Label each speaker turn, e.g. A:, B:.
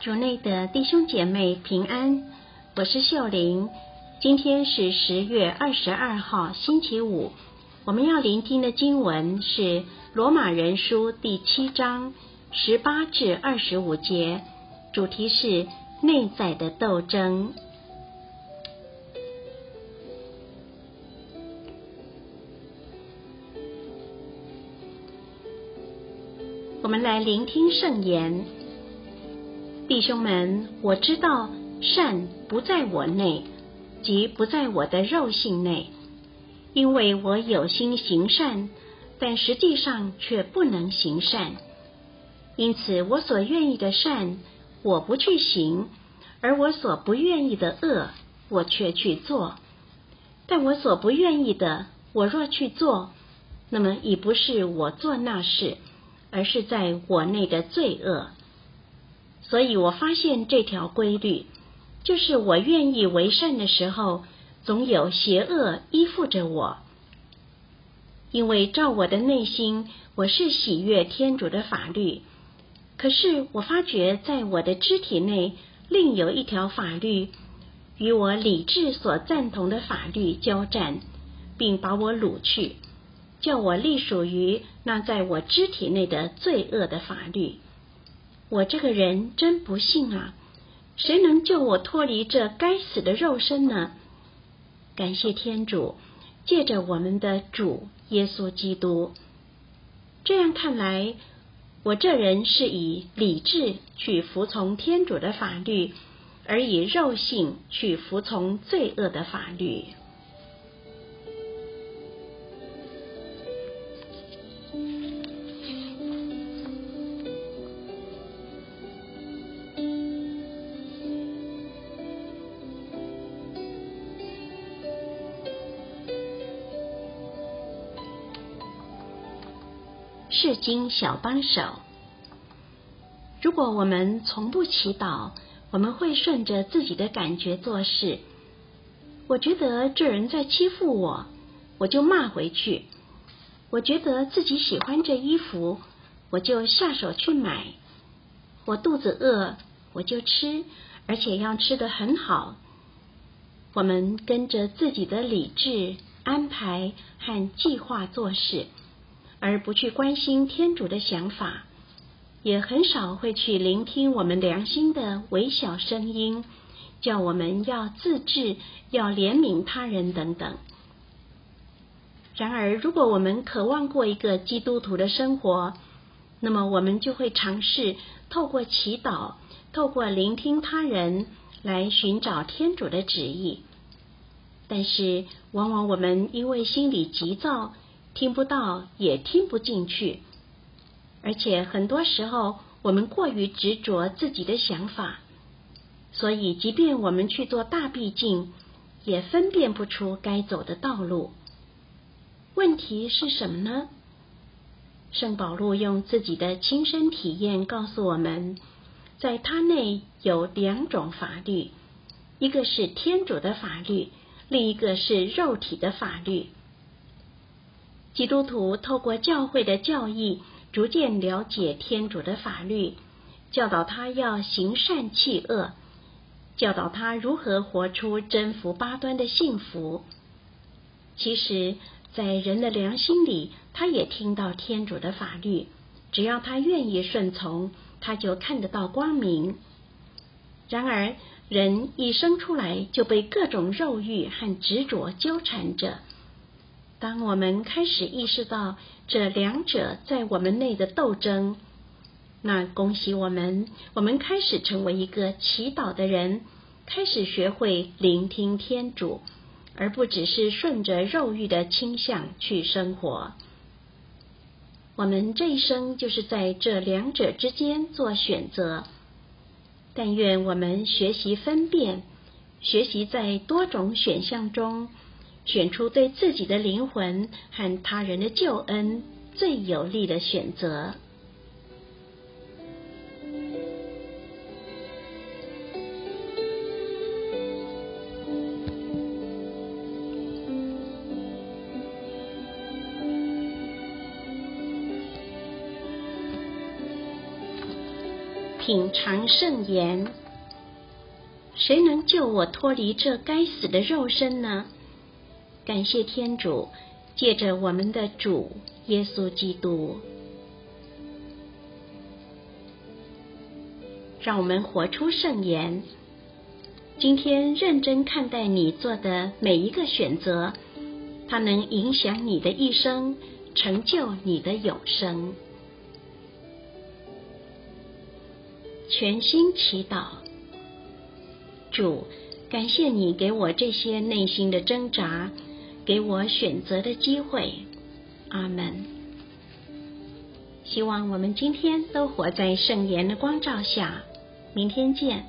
A: 主内的弟兄姐妹平安，我是秀玲。今天是十月二十二号，星期五。我们要聆听的经文是《罗马人书》第七章十八至二十五节，主题是内在的斗争。我们来聆听圣言。弟兄们，我知道善不在我内，即不在我的肉性内，因为我有心行善，但实际上却不能行善。因此，我所愿意的善，我不去行；而我所不愿意的恶，我却去做。但我所不愿意的，我若去做，那么已不是我做那事，而是在我内的罪恶。所以我发现这条规律，就是我愿意为善的时候，总有邪恶依附着我。因为照我的内心，我是喜悦天主的法律，可是我发觉在我的肢体内，另有一条法律与我理智所赞同的法律交战，并把我掳去，叫我隶属于那在我肢体内的罪恶的法律。我这个人真不幸啊！谁能救我脱离这该死的肉身呢？感谢天主，借着我们的主耶稣基督。这样看来，我这人是以理智去服从天主的法律，而以肉性去服从罪恶的法律。是经小帮手。如果我们从不祈祷，我们会顺着自己的感觉做事。我觉得这人在欺负我，我就骂回去。我觉得自己喜欢这衣服，我就下手去买。我肚子饿，我就吃，而且要吃得很好。我们跟着自己的理智安排和计划做事。而不去关心天主的想法，也很少会去聆听我们良心的微小声音，叫我们要自治、要怜悯他人等等。然而，如果我们渴望过一个基督徒的生活，那么我们就会尝试透过祈祷、透过聆听他人来寻找天主的旨意。但是，往往我们因为心里急躁。听不到，也听不进去，而且很多时候我们过于执着自己的想法，所以即便我们去做大闭境，也分辨不出该走的道路。问题是什么呢？圣保禄用自己的亲身体验告诉我们，在他内有两种法律，一个是天主的法律，另一个是肉体的法律。基督徒透过教会的教义，逐渐了解天主的法律，教导他要行善弃恶，教导他如何活出征服八端的幸福。其实，在人的良心里，他也听到天主的法律，只要他愿意顺从，他就看得到光明。然而，人一生出来就被各种肉欲和执着纠缠着。当我们开始意识到这两者在我们内的斗争，那恭喜我们，我们开始成为一个祈祷的人，开始学会聆听天主，而不只是顺着肉欲的倾向去生活。我们这一生就是在这两者之间做选择。但愿我们学习分辨，学习在多种选项中。选出对自己的灵魂和他人的救恩最有利的选择。品尝圣言。谁能救我脱离这该死的肉身呢？感谢天主，借着我们的主耶稣基督，让我们活出圣言。今天认真看待你做的每一个选择，它能影响你的一生，成就你的永生。全心祈祷，主，感谢你给我这些内心的挣扎，给我选择的机会。阿门。希望我们今天都活在圣言的光照下。明天见。